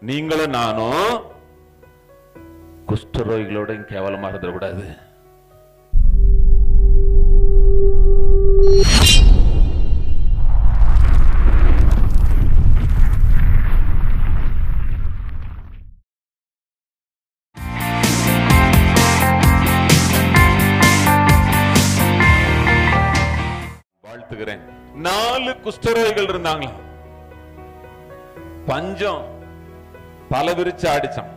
நீங்களும் நானும் குஷ்டரோகிகளோட கேவலமா இருந்துடக்கூடாது வாழ்த்துகிறேன். நாலு குஷ்டரோகிகள் இருந்தாங்களா? பஞ்சம். பல விரிச்சு அடிச்சான்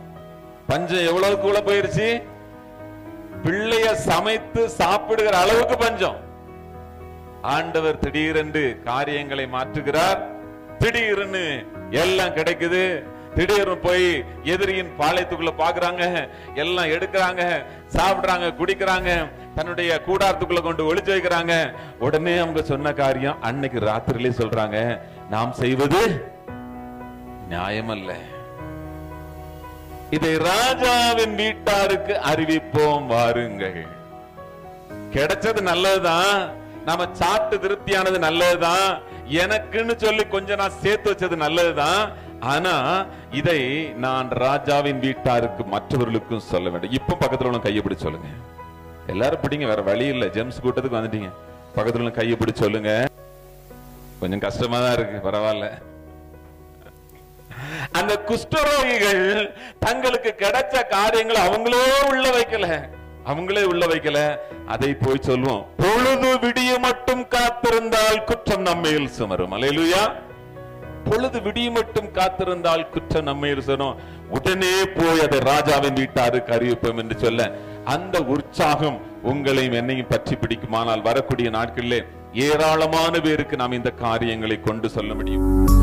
பஞ்சம் எவ்வளவுக்குள்ள போயிருச்சு? பிள்ளைய சமைத்து சாப்பிடுகிற அளவுக்கு பஞ்சம். ஆண்டவர் திடீரென்று காரியங்களை மாற்றுகிறார். திடீர்னு எல்லாம் கிடைக்குது. திடீர்னு போய் எதிரியின் பாளையத்துக்குள்ள பாக்குறாங்க. எல்லாம் எடுக்கிறாங்க சாப்பிடுறாங்க குடிக்கிறாங்க. தன்னுடைய கூடாரத்துக்குள்ள கொண்டு ஒளிச்சு வைக்கிறாங்க. உடனே அவங்க சொன்ன காரியம் அன்னைக்கு ராத்திரிலே சொல்றாங்க நாம் செய்வது நியாயமல்ல. இதை ராஜாவின் வீட்டாருக்கு அறிவிப்போம் வாருங்கள். கிடைச்சது நல்லதுதான். நாம சாப்பிட்டு திருப்தியானது நல்லதுதான். எனக்குன்னு சொல்லி கொஞ்சம் நான் சேர்த்து வச்சது நல்லதுதான். ஆனா இதை நான் ராஜாவின் வீட்டாருக்கு மற்றவர்களுக்கும் சொல்ல வேண்டும். இப்ப பக்கத்துல உள்ள கையை பிடிச்சு சொல்லுங்க. எல்லாரும் பிடிங்க வேற வழி இல்ல. ஜெம்ஸ் கூட்டத்துக்கு வந்துட்டீங்க. பக்கத்துல உள்ள கையை பிடிச்சு சொல்லுங்க. கொஞ்சம் கஷ்டமா தான் இருக்கு. பரவாயில்ல. அந்த குஷ்டரோகிகள் தங்களுக்கு கிடைச்ச காரியங்களை அவங்களே உள்ள வைக்கல. அவங்களே உள்ள வைக்கல. அதை போய் சொல்லுவோம் பொழுது விடிய மட்டும் காத்திருந்தால் குற்றம் நம்மையில் சுமரும். அலையலுயா பொழுது விடிய மட்டும் காத்திருந்தால் குற்றம் நம்மையில் சுமரும். உடனே போய் அதை ராஜாவின் வீட்டாருக்கு அறிவிப்போம் என்று சொல்ல அந்த உற்சாகம் உங்களையும் என்னையும் பற்றி பிடிக்குமானால் வரக்கூடிய நாட்களிலே ஏராளமான பேருக்கு நாம் இந்த காரியங்களை கொண்டு சொல்ல முடியும்.